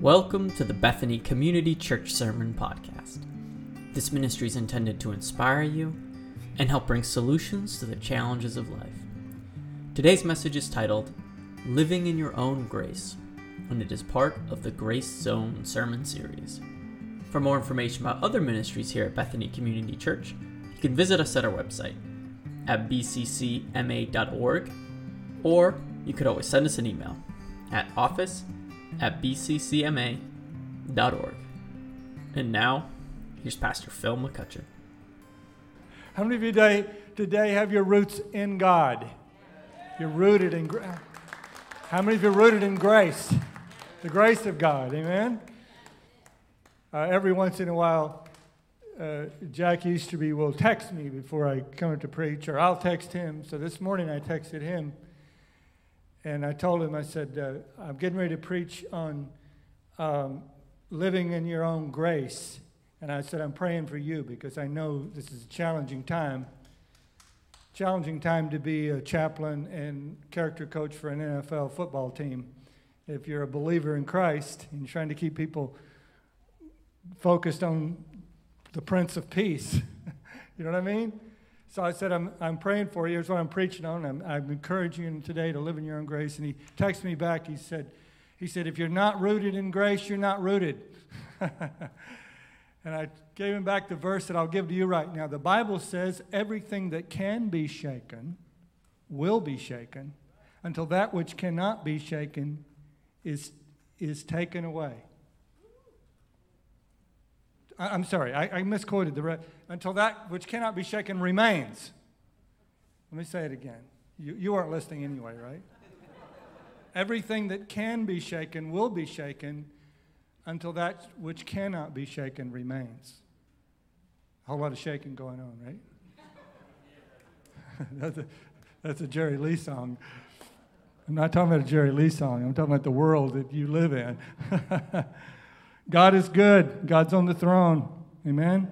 Welcome to the Bethany Community Church Sermon Podcast. This ministry is intended to inspire you and help bring solutions to the challenges of life. Today's message is titled Living in Your Own Grace, and it is part of the Grace Zone sermon series. For more information about other ministries here at Bethany Community Church, you can visit us at our website at bccma.org, or you could always send us an email at office at bccma.org. And now, here's Pastor Phil McCutcheon. How many of you today, today have your roots in God? You're rooted in grace. How many of you are rooted in grace? The grace of God, amen? Uh, every once in a while, uh, Jack Easterby will text me before I come to preach, or I'll text him. So this morning I texted him and I told him, I said, uh, I'm getting ready to preach on um, living in your own grace. And I said, I'm praying for you because I know this is a challenging time. Challenging time to be a chaplain and character coach for an NFL football team. If you're a believer in Christ and you're trying to keep people focused on the Prince of Peace, you know what I mean? So I said, I'm, I'm praying for you. Here's what I'm preaching on. I'm, I'm encouraging you today to live in your own grace. And he texted me back. He said, he said, if you're not rooted in grace, you're not rooted. and I gave him back the verse that I'll give to you right now. The Bible says everything that can be shaken will be shaken until that which cannot be shaken is, is taken away. I, am sorry, I, I misquoted the until that which cannot be shaken remains. Let me say it again. You, you aren't listening anyway, right? Everything that can be shaken will be shaken until that which cannot be shaken remains. A whole lot of shaking going on, right? that's, a, that's a Jerry Lee song. I'm not talking about a Jerry Lee song, I'm talking about the world that you live in. God is good. God's on the throne. Amen?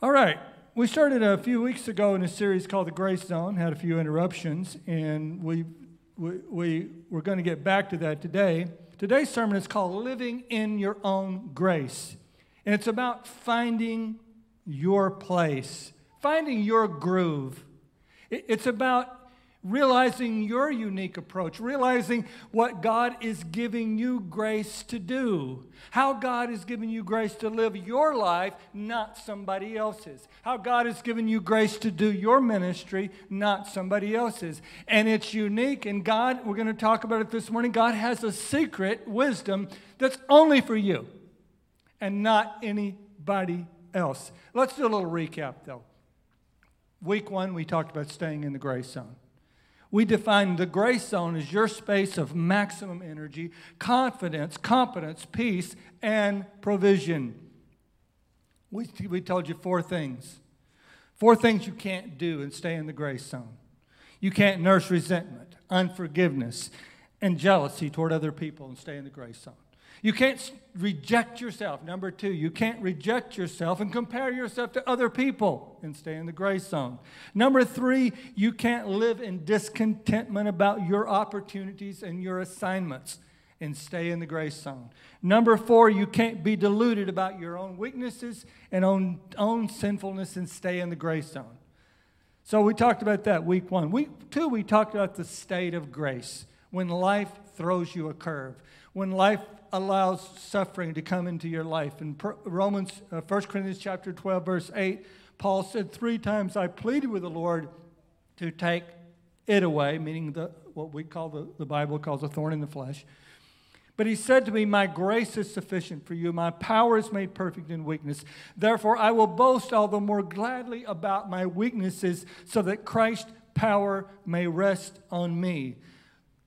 All right. We started a few weeks ago in a series called The Grace Zone, had a few interruptions, and we, we, we, we're going to get back to that today. Today's sermon is called Living in Your Own Grace, and it's about finding your place, finding your groove. It's about realizing your unique approach, realizing what God is giving you grace to do, how God is giving you grace to live your life, not somebody else's, how God has given you grace to do your ministry, not somebody else's. And it's unique, and God, we're going to talk about it this morning, God has a secret wisdom that's only for you and not anybody else. Let's do a little recap though. Week one, we talked about staying in the grace zone we define the grace zone as your space of maximum energy, confidence, competence, peace, and provision. We, we told you four things. Four things you can't do and stay in the grace zone. You can't nurse resentment, unforgiveness, and jealousy toward other people and stay in the grace zone. You can't reject yourself. Number two, you can't reject yourself and compare yourself to other people and stay in the grace zone. Number three, you can't live in discontentment about your opportunities and your assignments and stay in the grace zone. Number four, you can't be deluded about your own weaknesses and own, own sinfulness and stay in the grace zone. So we talked about that week one. Week two, we talked about the state of grace when life throws you a curve, when life allows suffering to come into your life. In Romans, uh, 1 Corinthians chapter 12, verse 8, Paul said, Three times I pleaded with the Lord to take it away, meaning the, what we call the, the Bible calls a thorn in the flesh. But he said to me, My grace is sufficient for you. My power is made perfect in weakness. Therefore, I will boast all the more gladly about my weaknesses, so that Christ's power may rest on me.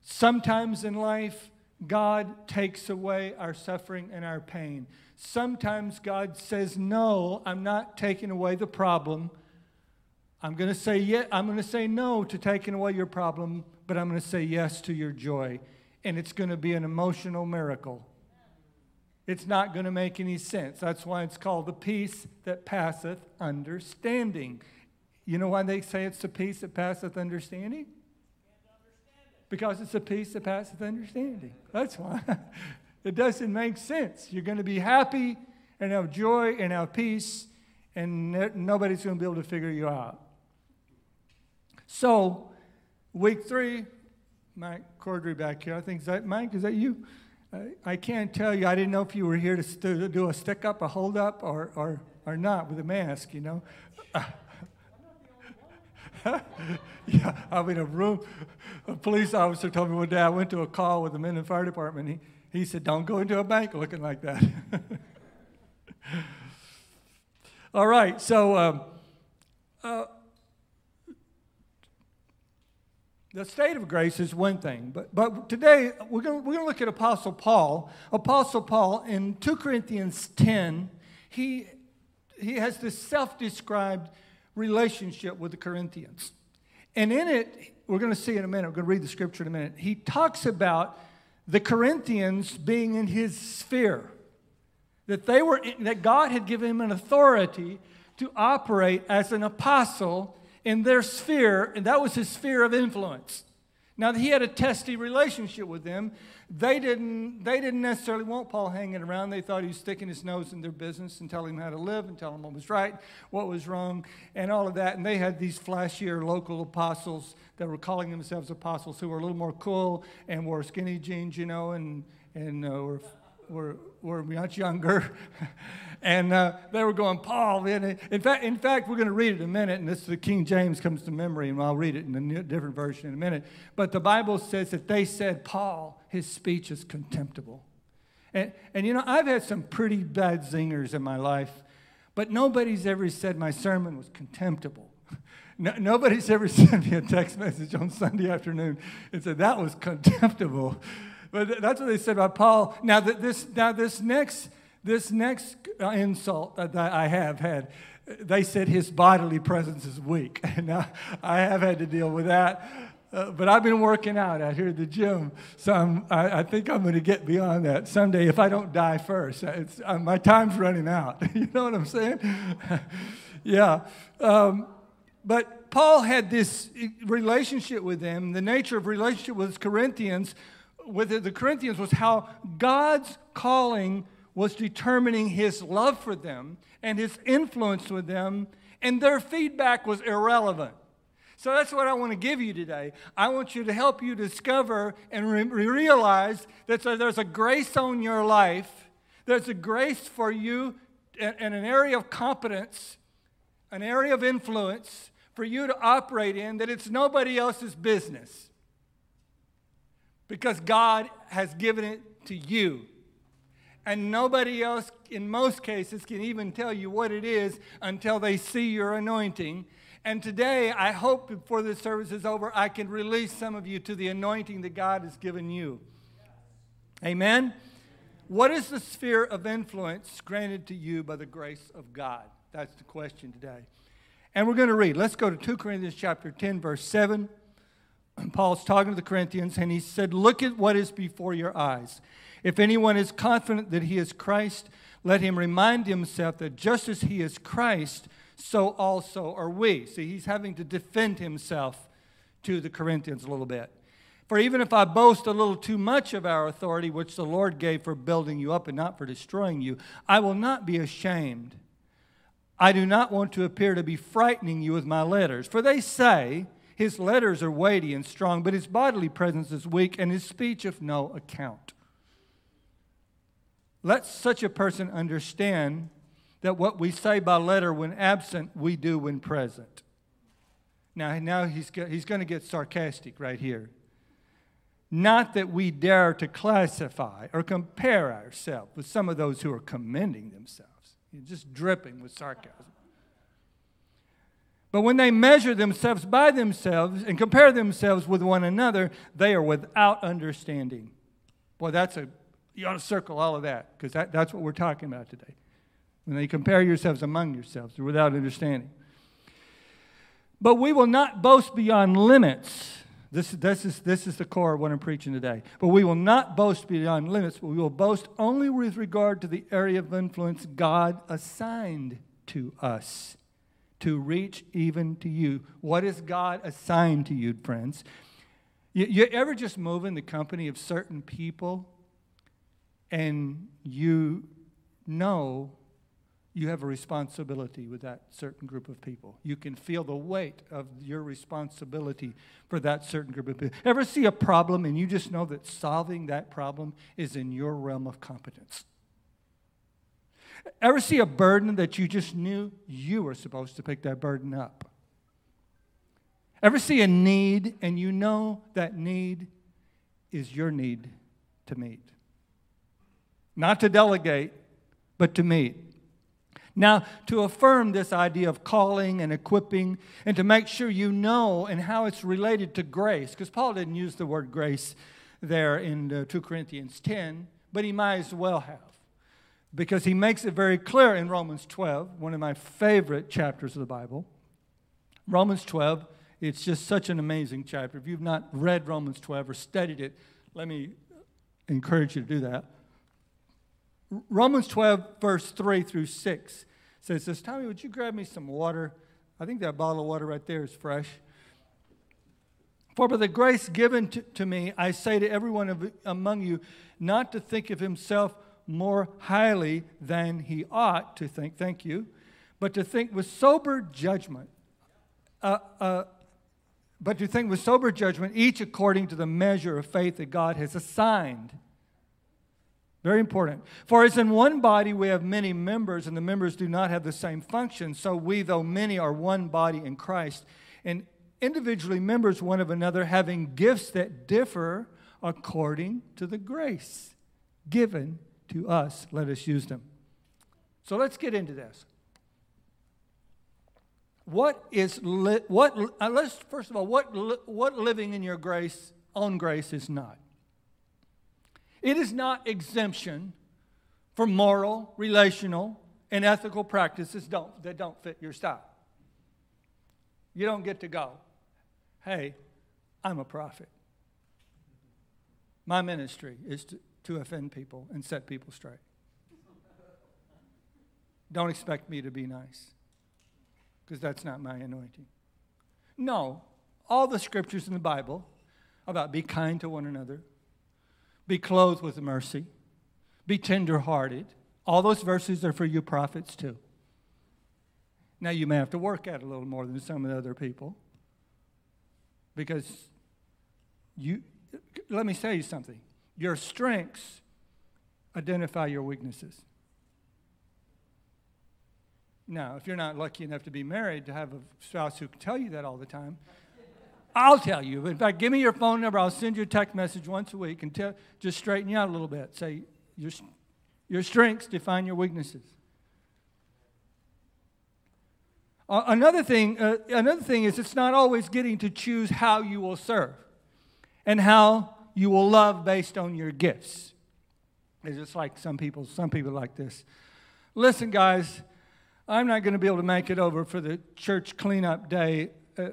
Sometimes in life, God takes away our suffering and our pain. Sometimes God says, No, I'm not taking away the problem. I'm going to say yeah, I'm going to say no to taking away your problem, but I'm going to say yes to your joy. And it's going to be an emotional miracle. It's not going to make any sense. That's why it's called the peace that passeth understanding. You know why they say it's the peace that passeth understanding? Because it's a peace that passeth understanding. That's why. it doesn't make sense. You're going to be happy and have joy and have peace, and nobody's going to be able to figure you out. So, week three, Mike Cordry back here. I think is that Mike? Is that you? I, can't tell you. I didn't know if you were here to do a stick up, a hold up, or or or not with a mask. You know. yeah, I mean, a room, a police officer told me one day I went to a call with the men in the fire department. He, he said, Don't go into a bank looking like that. All right, so um, uh, the state of grace is one thing, but, but today we're going we're going to look at Apostle Paul. Apostle Paul in 2 Corinthians 10, he, he has this self described relationship with the Corinthians. And in it, we're going to see in a minute, we're going to read the scripture in a minute. He talks about the Corinthians being in his sphere, that they were that God had given him an authority to operate as an apostle in their sphere, and that was his sphere of influence. Now, he had a testy relationship with them. They didn't, they didn't necessarily want Paul hanging around. They thought he was sticking his nose in their business and telling them how to live and telling them what was right, what was wrong, and all of that. And they had these flashier local apostles that were calling themselves apostles who were a little more cool and wore skinny jeans, you know, and, and uh, were, were, were much younger. and uh, they were going, Paul. Man. In fact, in fact, we're going to read it in a minute, and this the King James comes to memory, and I'll read it in a different version in a minute. But the Bible says that they said, Paul, his speech is contemptible. And, and you know, I've had some pretty bad zingers in my life, but nobody's ever said my sermon was contemptible. No, nobody's ever sent me a text message on Sunday afternoon and said that was contemptible. But that's what they said about Paul. Now, this, now this next this next insult that I have had, they said his bodily presence is weak. And I have had to deal with that. Uh, but I've been working out out here at the gym, so I, I, think I'm going to get beyond that someday if I don't die first. Uh, my time's running out. you know what I'm saying? yeah. Um, but Paul had this relationship with them. The nature of relationship with Corinthians, with the Corinthians, was how God's calling was determining his love for them and his influence with them, and their feedback was irrelevant. So that's what I want to give you today. I want you to help you discover and re- realize that there's a grace on your life, there's a grace for you in an area of competence, an area of influence for you to operate in that it's nobody else's business. Because God has given it to you. And nobody else, in most cases, can even tell you what it is until they see your anointing. And today, I hope before this service is over, I can release some of you to the anointing that God has given you. Amen? What is the sphere of influence granted to you by the grace of God? That's the question today. And we're going to read. Let's go to 2 Corinthians chapter 10, verse 7. Paul's talking to the Corinthians, and he said, Look at what is before your eyes. If anyone is confident that he is Christ, let him remind himself that just as he is Christ, so also are we. See, he's having to defend himself to the Corinthians a little bit. For even if I boast a little too much of our authority, which the Lord gave for building you up and not for destroying you, I will not be ashamed. I do not want to appear to be frightening you with my letters. For they say, his letters are weighty and strong, but his bodily presence is weak and his speech of no account. Let such a person understand that what we say by letter when absent, we do when present. Now, now he's, he's going to get sarcastic right here. Not that we dare to classify or compare ourselves with some of those who are commending themselves, just dripping with sarcasm. But when they measure themselves by themselves and compare themselves with one another, they are without understanding. Boy, that's a you ought to circle all of that because that, that's what we're talking about today. When they compare yourselves among yourselves without understanding. But we will not boast beyond limits. This, this, is, this is the core of what I'm preaching today. But we will not boast beyond limits, but we will boast only with regard to the area of influence God assigned to us to reach even to you. What is God assigned to you, friends? You, you ever just move in the company of certain people and you know you have a responsibility with that certain group of people. You can feel the weight of your responsibility for that certain group of people. Ever see a problem and you just know that solving that problem is in your realm of competence? Ever see a burden that you just knew you were supposed to pick that burden up? Ever see a need and you know that need is your need to meet? Not to delegate, but to meet. Now, to affirm this idea of calling and equipping, and to make sure you know and how it's related to grace, because Paul didn't use the word grace there in uh, 2 Corinthians 10, but he might as well have, because he makes it very clear in Romans 12, one of my favorite chapters of the Bible. Romans 12, it's just such an amazing chapter. If you've not read Romans 12 or studied it, let me encourage you to do that. Romans 12, verse 3 through 6 says this Tommy, would you grab me some water? I think that bottle of water right there is fresh. For by the grace given to, to me, I say to everyone of, among you not to think of himself more highly than he ought to think, thank you, but to think with sober judgment. Uh, uh, but to think with sober judgment, each according to the measure of faith that God has assigned. Very important. For as in one body we have many members, and the members do not have the same function, so we, though many, are one body in Christ, and individually members one of another, having gifts that differ according to the grace given to us. Let us use them. So let's get into this. What is li- what? Uh, let's first of all, what li- what living in your grace on grace is not. It is not exemption from moral, relational, and ethical practices don't, that don't fit your style. You don't get to go, hey, I'm a prophet. My ministry is to, to offend people and set people straight. Don't expect me to be nice, because that's not my anointing. No, all the scriptures in the Bible about be kind to one another, be clothed with mercy, be tenderhearted. All those verses are for you prophets too. Now, you may have to work at it a little more than some of the other people because you, let me you something. Your strengths identify your weaknesses. Now, if you're not lucky enough to be married to have a spouse who can tell you that all the time, I'll tell you. In fact, give me your phone number. I'll send you a text message once a week and tell, just straighten you out a little bit. Say, your, your strengths define your weaknesses. Uh, another, thing, uh, another thing is it's not always getting to choose how you will serve and how you will love based on your gifts. It's just like some people, some people like this. Listen, guys, I'm not going to be able to make it over for the church cleanup day uh,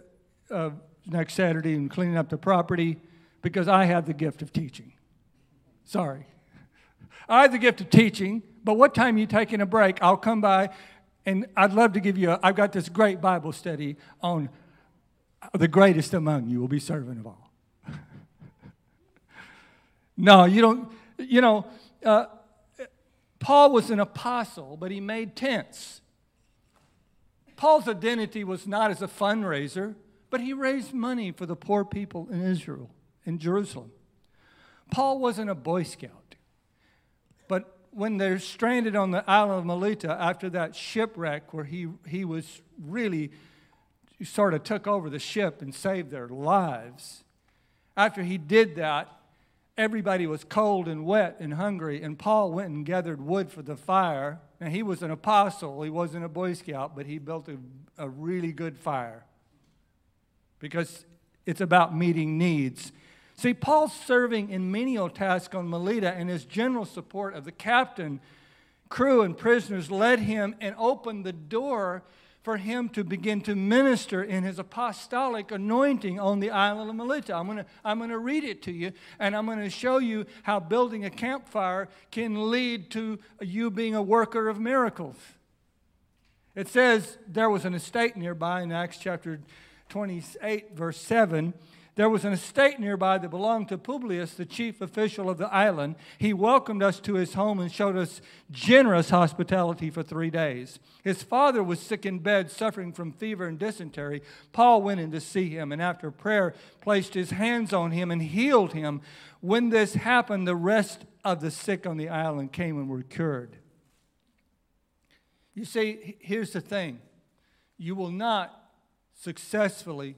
of next Saturday and cleaning up the property because I have the gift of teaching. Sorry. I have the gift of teaching, but what time you taking a break? I'll come by and I'd love to give you, a, I've got this great Bible study on the greatest among you will be servant of all. No, you don't, you know, uh, Paul was an apostle, but he made tents. Paul's identity was not as a fundraiser, but he raised money for the poor people in Israel, in Jerusalem. Paul wasn't a Boy Scout. But when they're stranded on the island of Melita after that shipwreck where he, he was really sort of took over the ship and saved their lives, after he did that, everybody was cold and wet and hungry, and Paul went and gathered wood for the fire. Now, he was an apostle, he wasn't a Boy Scout, but he built a, a really good fire because it's about meeting needs. See, Paul's serving in menial tasks on Melita, and his general support of the captain, crew, and prisoners led him and opened the door for him to begin to minister in his apostolic anointing on the island of Melita. I'm going to I'm going to read it to you, and I'm going to show you how building a campfire can lead to you being a worker of miracles. It says there was an estate nearby in Acts chapter 28, verse 7, There was an estate nearby that belonged to Publius, the chief official of the island. He welcomed us to his home and showed us generous hospitality for three days. His father was sick in bed, suffering from fever and dysentery. Paul went in to see him, and after prayer, placed his hands on him and healed him. When this happened, the rest of the sick on the island came and were cured. You see, here's the thing you will not successfully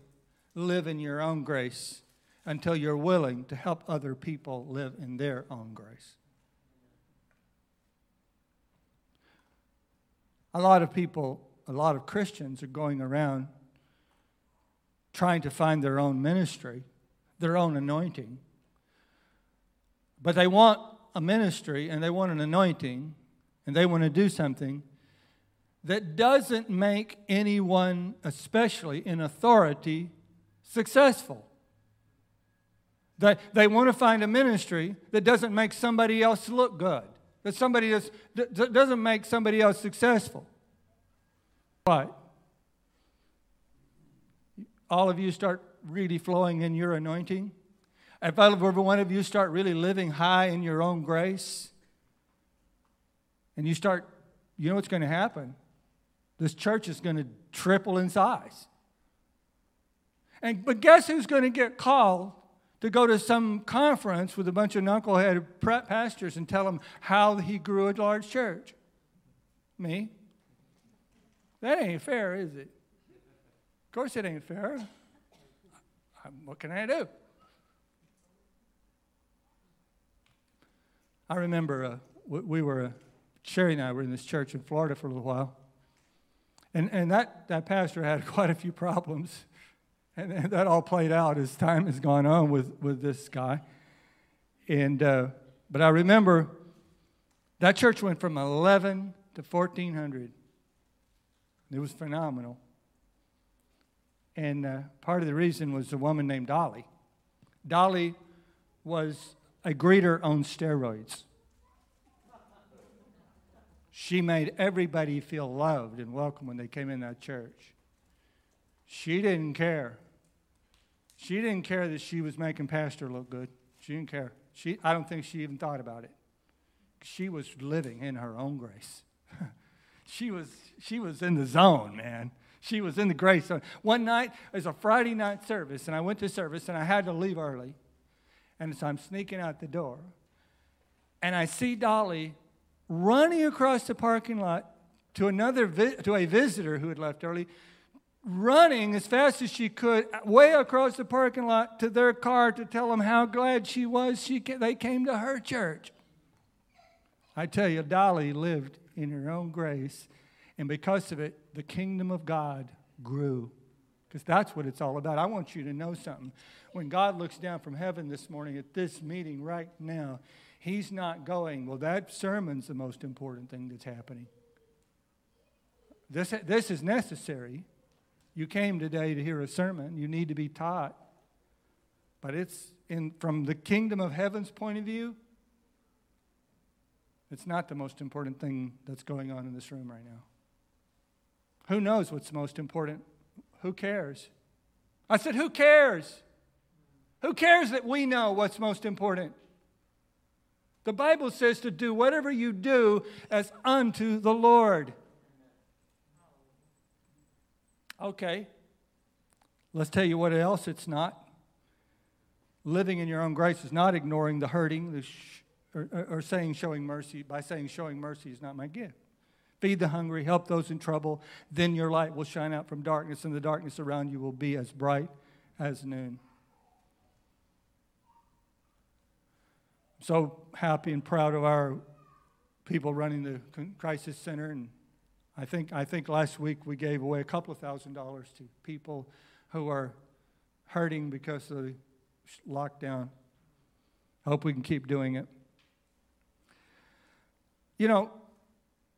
live in your own grace until you're willing to help other people live in their own grace. A lot of people, a lot of Christians are going around trying to find their own ministry, their own anointing. But they want a ministry and they want an anointing and they want to do something that doesn't make anyone, especially in authority, successful. They, they want to find a ministry that doesn't make somebody else look good, that somebody does, that doesn't make somebody else successful. But all of you start really flowing in your anointing. If every one of you start really living high in your own grace, and you start, you know what's going to happen? This church is going to triple in size. And, but guess who's going to get called to go to some conference with a bunch of knucklehead pastors and tell them how he grew a large church? Me. That ain't fair, is it? Of course, it ain't fair. What can I do? I remember uh, we were, uh, Sherry and I were in this church in Florida for a little while. And, and that, that pastor had quite a few problems. And, and that all played out as time has gone on with, with this guy. And, uh, but I remember that church went from 11 to 1,400. It was phenomenal. And uh, part of the reason was a woman named Dolly. Dolly was a greeter on steroids. She made everybody feel loved and welcome when they came in that church. She didn't care. She didn't care that she was making Pastor look good. She didn't care. She, I don't think she even thought about it. She was living in her own grace. she, was, she was in the zone, man. She was in the grace zone. One night, it was a Friday night service, and I went to service, and I had to leave early. And so I'm sneaking out the door, and I see Dolly running across the parking lot to another vi- to a visitor who had left early, running as fast as she could way across the parking lot to their car to tell them how glad she was she ca- they came to her church. I tell you, Dolly lived in her own grace, and because of it, the kingdom of God grew. Because that's what it's all about. I want you to know something. When God looks down from heaven this morning at this meeting right now, He's not going, well, that sermon's the most important thing that's happening. This, this is necessary. You came today to hear a sermon. You need to be taught. But it's in, from the kingdom of heaven's point of view, it's not the most important thing that's going on in this room right now. Who knows what's most important? Who cares? I said, Who cares? Who cares that we know what's most important? The Bible says to do whatever you do as unto the Lord. Okay, let's tell you what else it's not. Living in your own grace is not ignoring the hurting the sh- or, or, saying showing mercy. By saying showing mercy is not my gift. Feed the hungry, help those in trouble, then your light will shine out from darkness, and the darkness around you will be as bright as noon. so happy and proud of our people running the crisis center and I think, I think last week we gave away a couple of thousand dollars to people who are hurting because of the lockdown. I hope we can keep doing it. You know,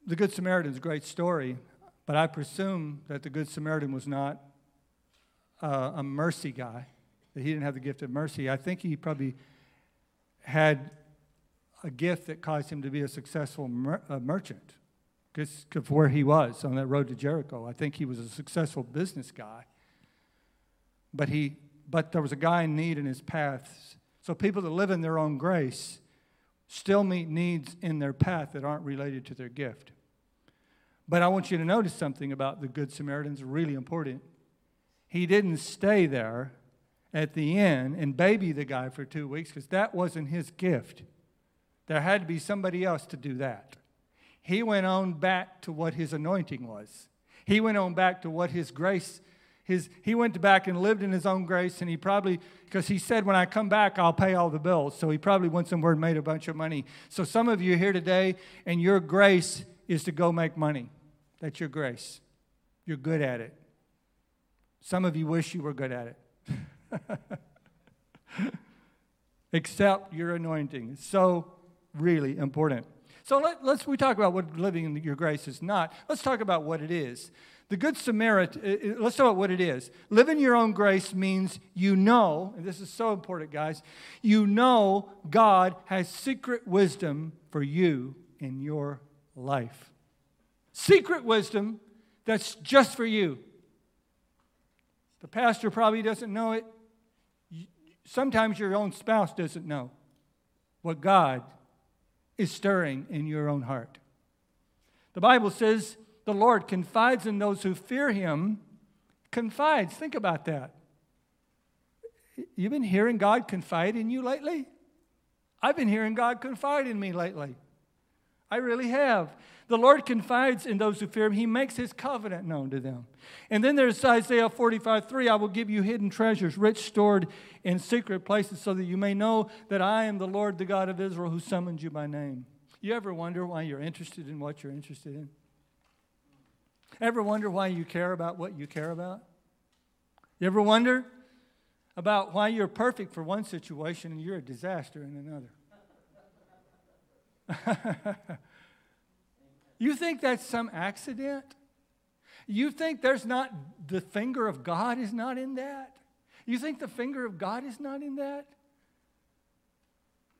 the Good Samaritan is a great story, but I presume that the Good Samaritan was not uh, a mercy guy, that he didn't have the gift of mercy. I think he probably had a gift that caused him to be a successful mer- uh, merchant because of where he was on that road to Jericho. I think he was a successful business guy. But he but there was a guy in need in his path. So people that live in their own grace still meet needs in their path that aren't related to their gift. But I want you to notice something about the Good Samaritan's really important. He didn't stay there at the inn and baby the guy for two weeks because that wasn't his gift. There had to be somebody else to do that. He went on back to what his anointing was. He went on back to what his grace his, he went back and lived in his own grace, and he probably, because he said, When I come back, I'll pay all the bills. So he probably went somewhere and made a bunch of money. So some of you here today, and your grace is to go make money. That's your grace. You're good at it. Some of you wish you were good at it. Accept your anointing. It's so really important. So let, us we talk about what living in your grace is not. Let's talk about what it is. The Good Samaritan, uh, uh, let's talk about what it is. Live in your own grace means you know, and this is so important, guys, you know God has secret wisdom for you in your life. Secret wisdom that's just for you. The pastor probably doesn't know it. Sometimes your own spouse doesn't know what God is stirring in your own heart. The Bible says the Lord confides in those who fear him. Confides. Think about that. You've been hearing God confide in you lately? I've been hearing God confide in me lately. I really have. The Lord confides in those who fear him. He makes his covenant known to them. And then there's Isaiah 45 3 I will give you hidden treasures, rich stored in secret places, so that you may know that I am the Lord, the God of Israel, who summoned you by name. You ever wonder why you're interested in what you're interested in? Ever wonder why you care about what you care about? You ever wonder about why you're perfect for one situation and you're a disaster in another? you think that's some accident? You think there's not the finger of God is not in that? You think the finger of God is not in that?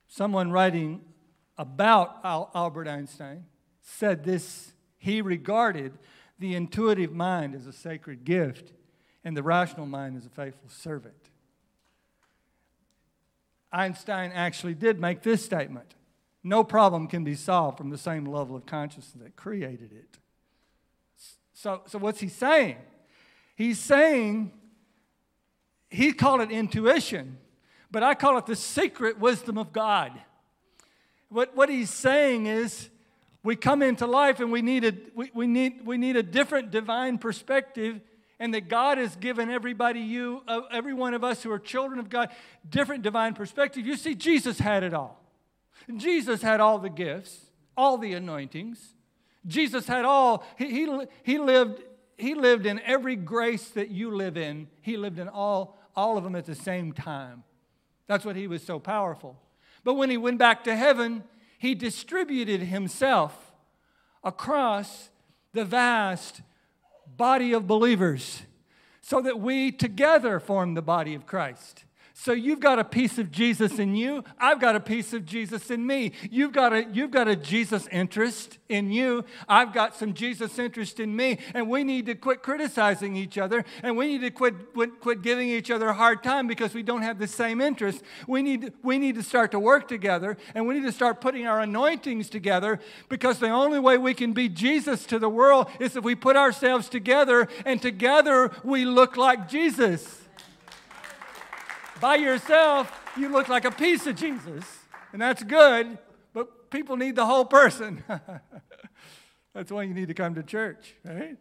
Someone writing about Albert Einstein said this he regarded the intuitive mind as a sacred gift, and the rational mind as a faithful servant. Einstein actually did make this statement No problem can be solved from the same level of consciousness that created it. So, so what's he saying? He's saying, he called it intuition, but I call it the secret wisdom of God. What, what he's saying is, we come into life and we need a, we, we, need, we need a different divine perspective and that God has given everybody, you, uh, every one of us who are children of God, different divine perspective. You see, Jesus had it all. Jesus had all the gifts, all the anointings. Jesus had all, he, he, he, lived, he lived in every grace that you live in. He lived in all, all of them at the same time. That's what he was so powerful. But when he went back to heaven, he distributed himself across the vast body of believers so that we together form the body of Christ. So you've got a piece of Jesus in you. I've got a piece of Jesus in me. You've got a, you've got a Jesus interest in you. I've got some Jesus interest in me. And we need to quit criticizing each other. And we need to quit, quit, quit giving each other a hard time because we don't have the same interest. We need, we need to start to work together. And we need to start putting our anointings together because the only way we can be Jesus to the world is if we put ourselves together and together we look like Jesus. By yourself, you look like a piece of Jesus, and that's good, but people need the whole person. that's why you need to come to church, right?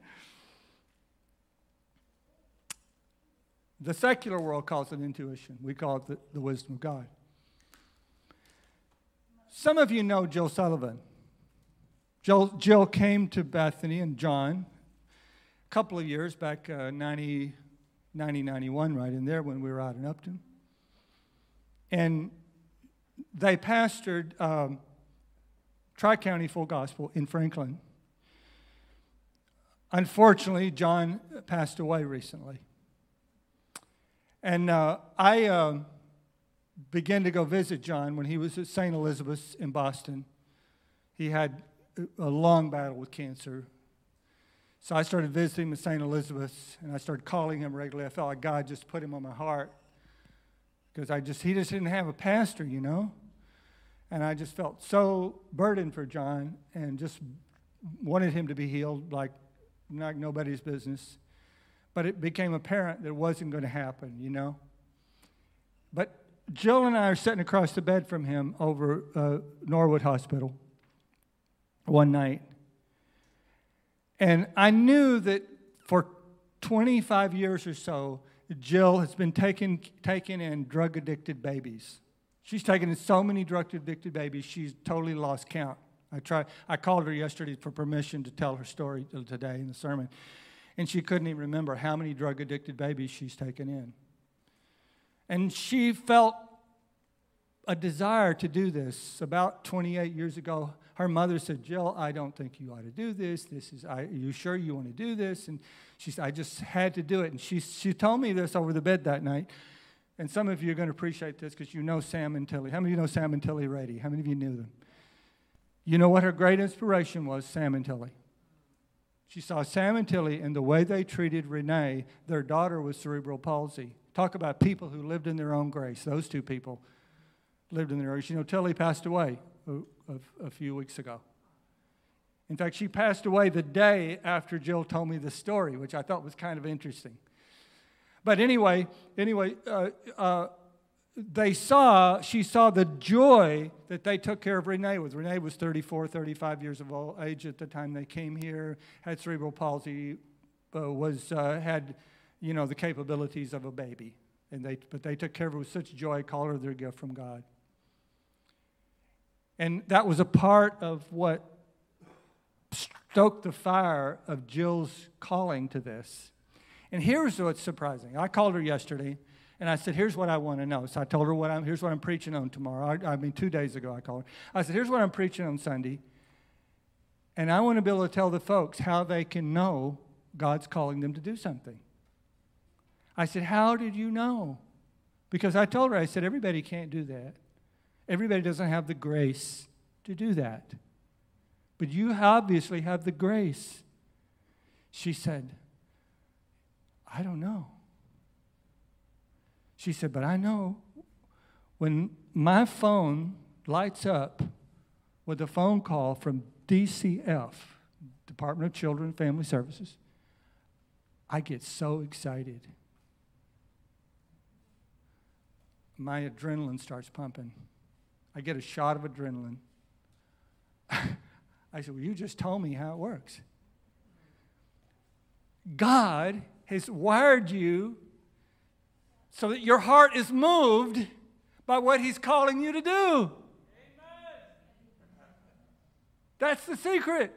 The secular world calls it intuition. We call it the, the wisdom of God. Some of you know Jill Sullivan. Jill, Jill came to Bethany and John a couple of years back, uh, 90, 9091, right in there when we were out in Upton. And they pastored um, Tri County Full Gospel in Franklin. Unfortunately, John passed away recently. And uh, I uh, began to go visit John when he was at St. Elizabeth's in Boston. He had a long battle with cancer. So I started visiting him at St. Elizabeth's and I started calling him regularly. I felt like God just put him on my heart because I just he just didn't have a pastor, you know. And I just felt so burdened for John and just wanted him to be healed like like nobody's business. But it became apparent that it wasn't going to happen, you know. But Jill and I are sitting across the bed from him over uh, Norwood Hospital one night. And I knew that for 25 years or so, Jill has been taking, taking in drug addicted babies. She's taken in so many drug addicted babies, she's totally lost count. I, tried, I called her yesterday for permission to tell her story today in the sermon, and she couldn't even remember how many drug addicted babies she's taken in. And she felt a desire to do this. About 28 years ago, her mother said, Jill, I don't think you ought to do this. This is, are you sure you want to do this? And she said, I just had to do it. And she, she told me this over the bed that night. And some of you are going to appreciate this because you know Sam and Tilly. How many of you know Sam and Tilly Rady? How many of you knew them? You know what her great inspiration was? Sam and Tilly. She saw Sam and Tilly and the way they treated Renee, their daughter with cerebral palsy. Talk about people who lived in their own grace. Those two people lived in the area. You know, Tilly passed away a, a, few weeks ago. In fact, she passed away the day after Jill told me the story, which I thought was kind of interesting. But anyway, anyway, uh, uh, they saw, she saw the joy that they took care of Renee with. Renee was 34, 35 years of old age at the time they came here, had cerebral palsy, uh, was, uh, had, you know, the capabilities of a baby. And they, but they took care of her with such joy, called her their gift from God. And that was a part of what stoked the fire of Jill's calling to this. And here's what's surprising. I called her yesterday and I said, Here's what I want to know. So I told her what I'm, here's what I'm preaching on tomorrow. I, I mean, two days ago I called her. I said, Here's what I'm preaching on Sunday. And I want to be able to tell the folks how they can know God's calling them to do something. I said, How did you know? Because I told her, I said, Everybody can't do that. Everybody doesn't have the grace to do that. But you obviously have the grace. She said, I don't know. She said, But I know when my phone lights up with a phone call from DCF, Department of Children and Family Services, I get so excited. My adrenaline starts pumping. I get a shot of adrenaline. I said, Well, you just told me how it works. God has wired you so that your heart is moved by what He's calling you to do. Amen. That's the secret.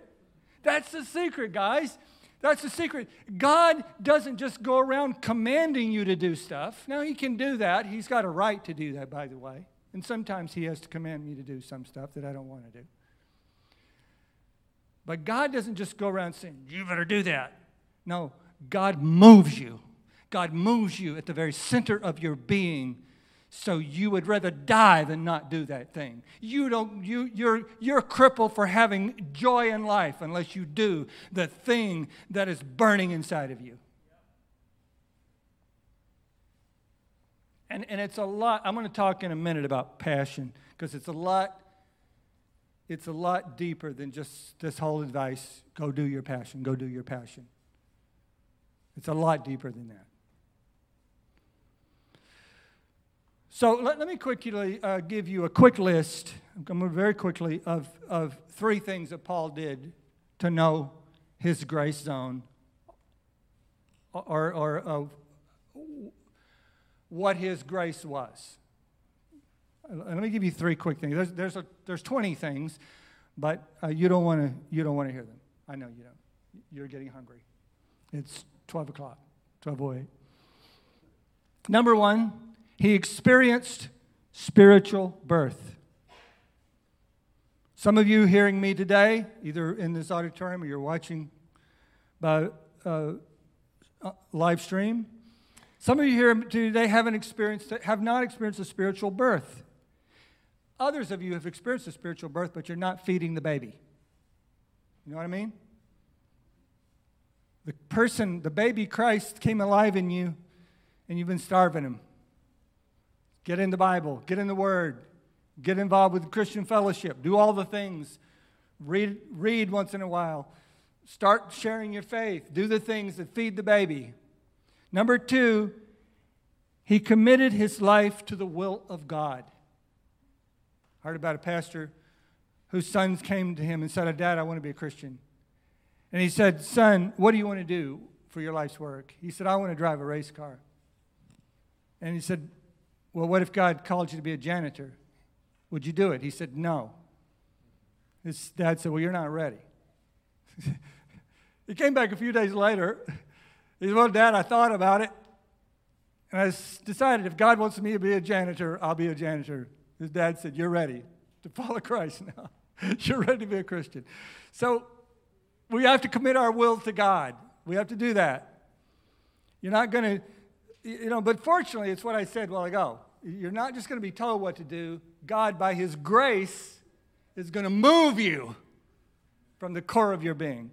That's the secret, guys. That's the secret. God doesn't just go around commanding you to do stuff. Now, He can do that. He's got a right to do that, by the way. And sometimes He has to command me to do some stuff that I don't want to do. But God doesn't just go around saying, You better do that. No, God moves you. God moves you at the very center of your being so you would rather die than not do that thing. You don't, you, you're, you're crippled for having joy in life unless you do the thing that is burning inside of you. And, and it's a lot, I'm going to talk in a minute about passion because it's a lot it's a lot deeper than just this whole advice go do your passion, go do your passion. It's a lot deeper than that. So let, let me quickly uh, give you a quick list, I'm going to move very quickly, of, of three things that Paul did to know his grace zone or, or of what his grace was. Let me give you three quick things. There's, there's, a, there's 20 things, but uh, you don't want to you don't want to hear them. I know you don't. You're getting hungry. It's 12 o'clock, 12:08. Number one, he experienced spiritual birth. Some of you hearing me today, either in this auditorium or you're watching by uh, uh live stream, some of you here today haven't experienced, have not experienced a spiritual birth. Others of you have experienced a spiritual birth, but you're not feeding the baby. You know what I mean? The person, the baby Christ came alive in you, and you've been starving him. Get in the Bible, get in the Word, get involved with Christian fellowship, do all the things. Read, read once in a while. Start sharing your faith. Do the things that feed the baby. Number two, he committed his life to the will of God. I heard about a pastor whose sons came to him and said, Dad, I want to be a Christian. And he said, Son, what do you want to do for your life's work? He said, I want to drive a race car. And he said, Well, what if God called you to be a janitor? Would you do it? He said, No. His dad said, Well, you're not ready. he came back a few days later. He said, Well, Dad, I thought about it. And I decided if God wants me to be a janitor, I'll be a janitor. His dad said, You're ready to follow Christ now. You're ready to be a Christian. So we have to commit our will to God. We have to do that. You're not going to, you know, but fortunately, it's what I said while ago. You're not just going to be told what to do. God, by His grace, is going to move you from the core of your being.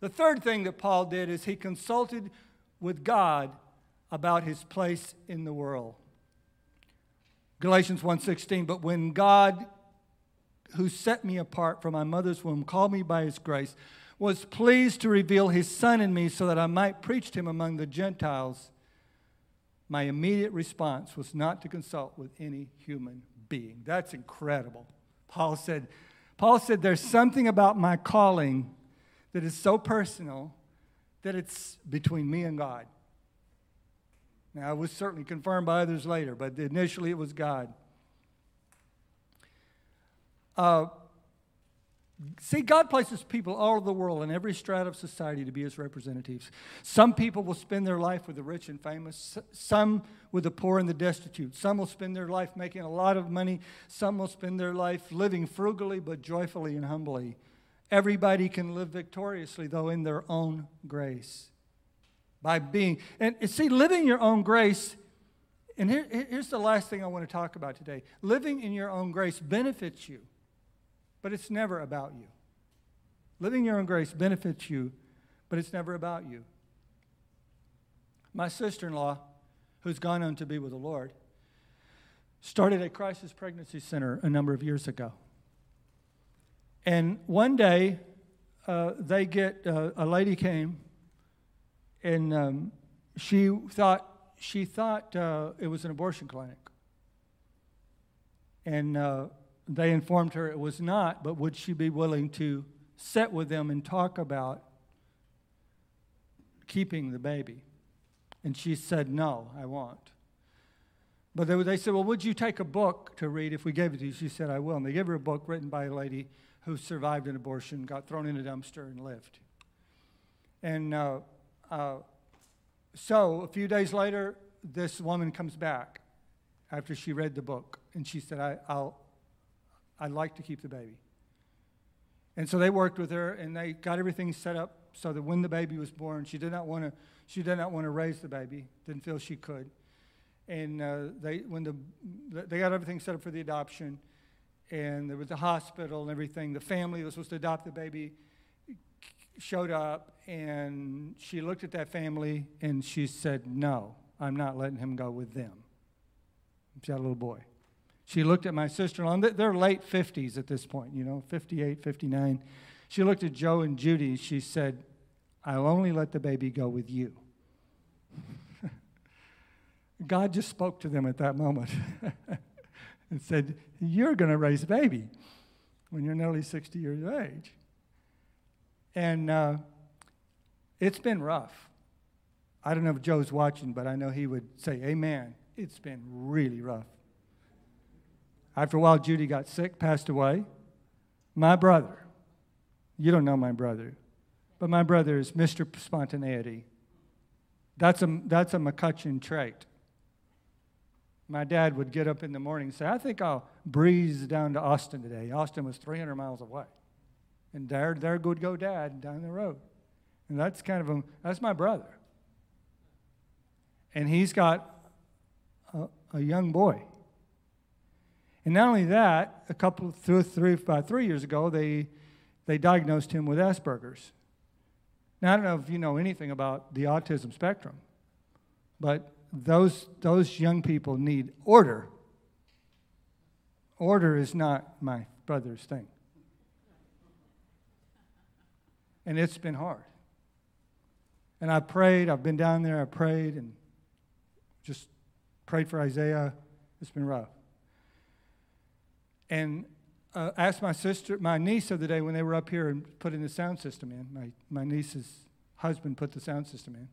The third thing that Paul did is he consulted with God about his place in the world. Galatians 1:16, but when God who set me apart from my mother's womb called me by his grace was pleased to reveal his son in me so that I might preach to him among the Gentiles, my immediate response was not to consult with any human being. That's incredible. Paul said, Paul said, There's something about my calling that is so personal that it's between me and God. Now, it was certainly confirmed by others later, but initially it was God. Uh, see, God places people all over the world in every strata of society to be his representatives. Some people will spend their life with the rich and famous, some with the poor and the destitute. Some will spend their life making a lot of money, some will spend their life living frugally but joyfully and humbly. Everybody can live victoriously, though, in their own grace by being. And see, living your own grace, and here, here's the last thing I want to talk about today living in your own grace benefits you, but it's never about you. Living your own grace benefits you, but it's never about you. My sister in law, who's gone on to be with the Lord, started a crisis pregnancy center a number of years ago. And one day, uh, they get, uh, a lady came and um, she thought she thought uh, it was an abortion clinic, and uh, they informed her it was not. But would she be willing to sit with them and talk about keeping the baby? And she said, "No, I won't." But they, they said, "Well, would you take a book to read if we gave it to you?" She said, "I will." And they gave her a book written by a lady who survived an abortion, got thrown in a dumpster, and lived. And uh, uh, so a few days later, this woman comes back after she read the book, and she said, I, I'll, I'd like to keep the baby. And so they worked with her, and they got everything set up so that when the baby was born, she did not want to. She did not want to raise the baby. Didn't feel she could. And uh, they, when the, they got everything set up for the adoption, and there was a hospital and everything. The family that was supposed to adopt the baby showed up and she looked at that family and she said, No, I'm not letting him go with them. She had a little boy. She looked at my sister in law, they're late 50s at this point, you know, 58, 59. She looked at Joe and Judy. She said, I'll only let the baby go with you. God just spoke to them at that moment and said, You're going to raise a baby when you're nearly 60 years of age. And uh, it's been rough. I don't know if Joe's watching, but I know he would say, Amen. It's been really rough. After a while, Judy got sick, passed away. My brother, you don't know my brother, but my brother is Mr. Spontaneity. That's a, that's a McCutcheon trait. My dad would get up in the morning and say, I think I'll breeze down to Austin today. Austin was 300 miles away. And there, there would go dad down the road. And that's kind of a, that's my brother. And he's got a, a young boy. And not only that, a couple, three, three, about three years ago, they, they diagnosed him with Asperger's. Now, I don't know if you know anything about the autism spectrum, but those, those young people need order. Order is not my brother's thing. And it's been hard. And I prayed, I've been down there, I prayed and just prayed for Isaiah. It's been rough. And uh, asked my sister, my niece of the day when they were up here and putting the sound system in. My, my niece's husband put the sound system in.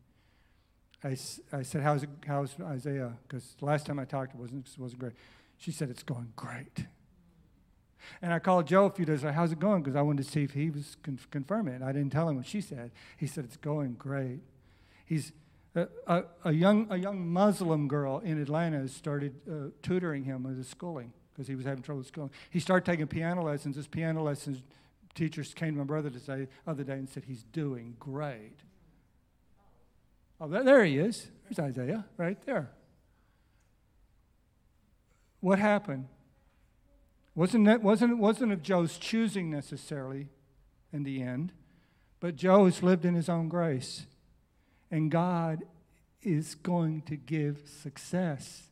I, I said, how's, it, how's Isaiah? Because last time I talked, it wasn't, it wasn't great. She said, it's going great. And I called Joe a few days later, how's it going? Because I wanted to see if he was con- confirming it. I didn't tell him what she said. He said, it's going great. He's a, a, a young, a young Muslim girl in Atlanta started uh, tutoring him with his schooling because he was having trouble with schooling. He started taking piano lessons. His piano lessons teachers came to my brother say other day and said, he's doing great. Oh, there, he is. There's Isaiah right there. What happened? Wasn't, that, wasn't, wasn't of Joe's choosing necessarily in the end, but Joe has lived in his own grace. And God is going to give success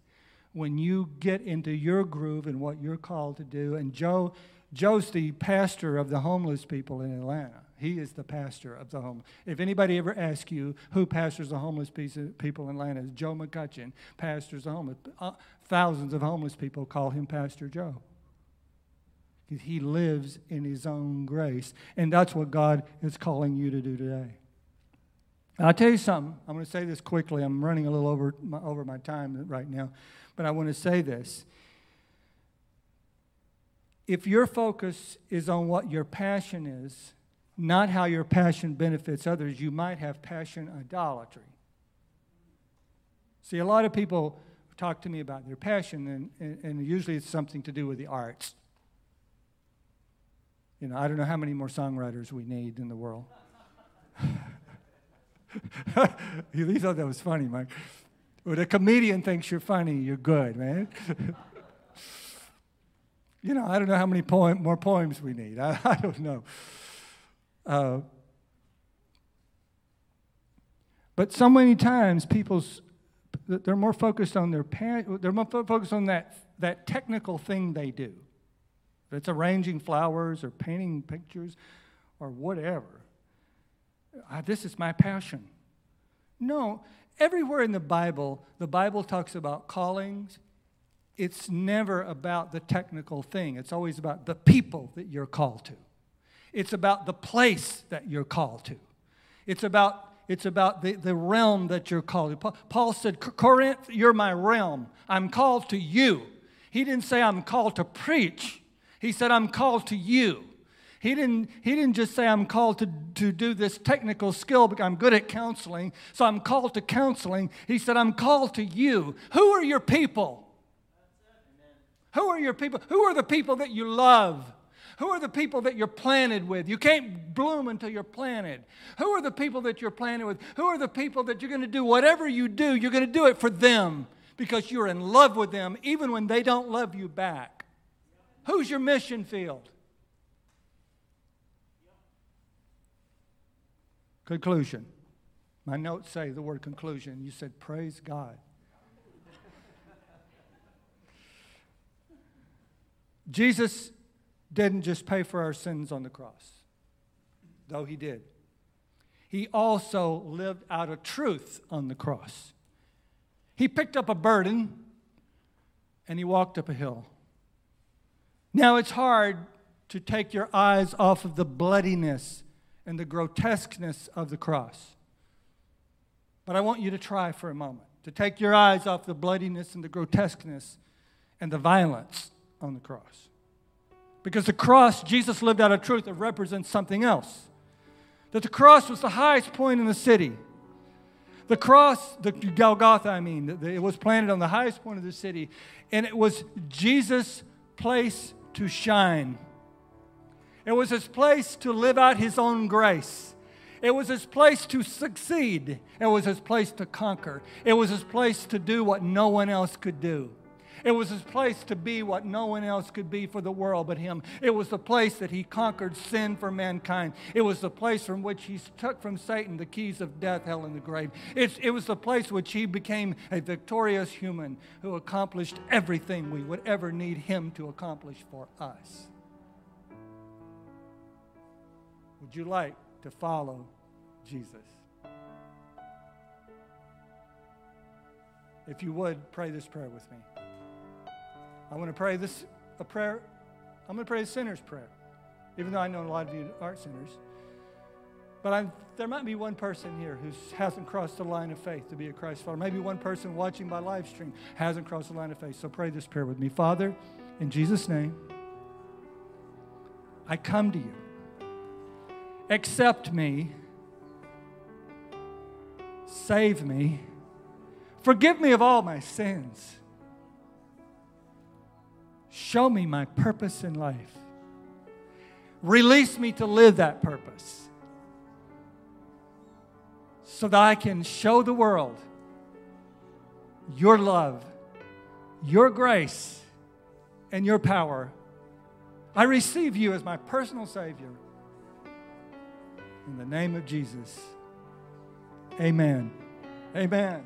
when you get into your groove and what you're called to do. And Joe, Joe's the pastor of the homeless people in Atlanta. He is the pastor of the homeless. If anybody ever asks you who pastors the homeless people in Atlanta, it's Joe McCutcheon, pastors the homeless. Uh, thousands of homeless people call him Pastor Joe. He lives in his own grace. And that's what God is calling you to do today. I'll tell you something. I'm going to say this quickly. I'm running a little over my, over my time right now. But I want to say this. If your focus is on what your passion is, not how your passion benefits others, you might have passion idolatry. See, a lot of people talk to me about their passion, and, and, and usually it's something to do with the arts. You know, I don't know how many more songwriters we need in the world. you thought that was funny, Mike. When a comedian thinks you're funny, you're good, man. you know, I don't know how many poem, more poems we need. I, I don't know. Uh, but so many times, people's they're more focused on their parent, they're more focused on that that technical thing they do. It's arranging flowers or painting pictures or whatever. Uh, this is my passion. No, everywhere in the Bible, the Bible talks about callings. It's never about the technical thing, it's always about the people that you're called to. It's about the place that you're called to. It's about, it's about the, the realm that you're called to. Paul said, Corinth, you're my realm. I'm called to you. He didn't say, I'm called to preach. He said, I'm called to you. He didn't, he didn't just say, I'm called to, to do this technical skill because I'm good at counseling, so I'm called to counseling. He said, I'm called to you. Who are your people? Who are your people? Who are the people that you love? Who are the people that you're planted with? You can't bloom until you're planted. Who are the people that you're planted with? Who are the people that you're going to do whatever you do, you're going to do it for them because you're in love with them, even when they don't love you back? Who's your mission field? Conclusion. My notes say the word conclusion. You said, Praise God. Jesus didn't just pay for our sins on the cross, though he did. He also lived out a truth on the cross. He picked up a burden and he walked up a hill. Now it's hard to take your eyes off of the bloodiness and the grotesqueness of the cross. But I want you to try for a moment to take your eyes off the bloodiness and the grotesqueness and the violence on the cross. Because the cross, Jesus lived out a truth that represents something else. That the cross was the highest point in the city. The cross, the Golgotha, I mean, it was planted on the highest point of the city, and it was Jesus' place to shine. It was his place to live out his own grace. It was his place to succeed. It was his place to conquer. It was his place to do what no one else could do. It was his place to be what no one else could be for the world but him. It was the place that he conquered sin for mankind. It was the place from which he took from Satan the keys of death, hell, and the grave. It's, it was the place which he became a victorious human who accomplished everything we would ever need him to accomplish for us. Would you like to follow Jesus? If you would, pray this prayer with me. I want to pray this a prayer. I'm going to pray a sinner's prayer, even though I know a lot of you aren't sinners. But I'm, there might be one person here who hasn't crossed the line of faith to be a Christ follower. Maybe one person watching by live stream hasn't crossed the line of faith. So pray this prayer with me. Father, in Jesus' name, I come to you. Accept me. Save me Forgive me of all my sins. Show me my purpose in life. Release me to live that purpose so that I can show the world your love, your grace, and your power. I receive you as my personal Savior. In the name of Jesus. Amen. Amen.